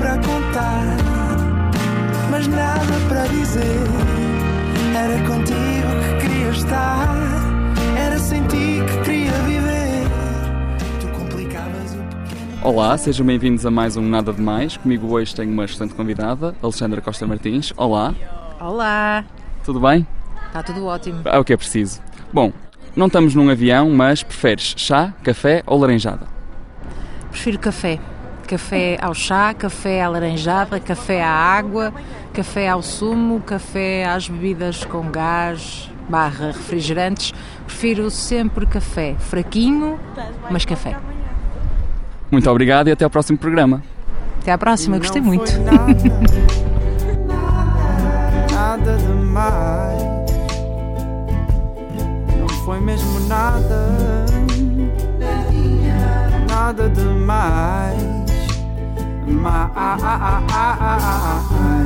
para contar, mas nada para dizer. Era contigo que queria estar, era sem ti que queria viver. Tu complicavas o pequeno. Olá, sejam bem-vindos a mais um Nada de Mais. Comigo hoje tenho uma excelente convidada, Alexandra Costa Martins. Olá, Olá! tudo bem? Está tudo ótimo. É o que é preciso. Bom, não estamos num avião, mas preferes chá, café ou laranjada? Prefiro café. Café ao chá, café à laranjada, café à água, café ao sumo, café às bebidas com gás, barra refrigerantes. Prefiro sempre café. Fraquinho, mas café. Muito obrigado e até ao próximo programa. Até à próxima, gostei muito. nada demais. Não foi mesmo nada. Nada demais. my eyes.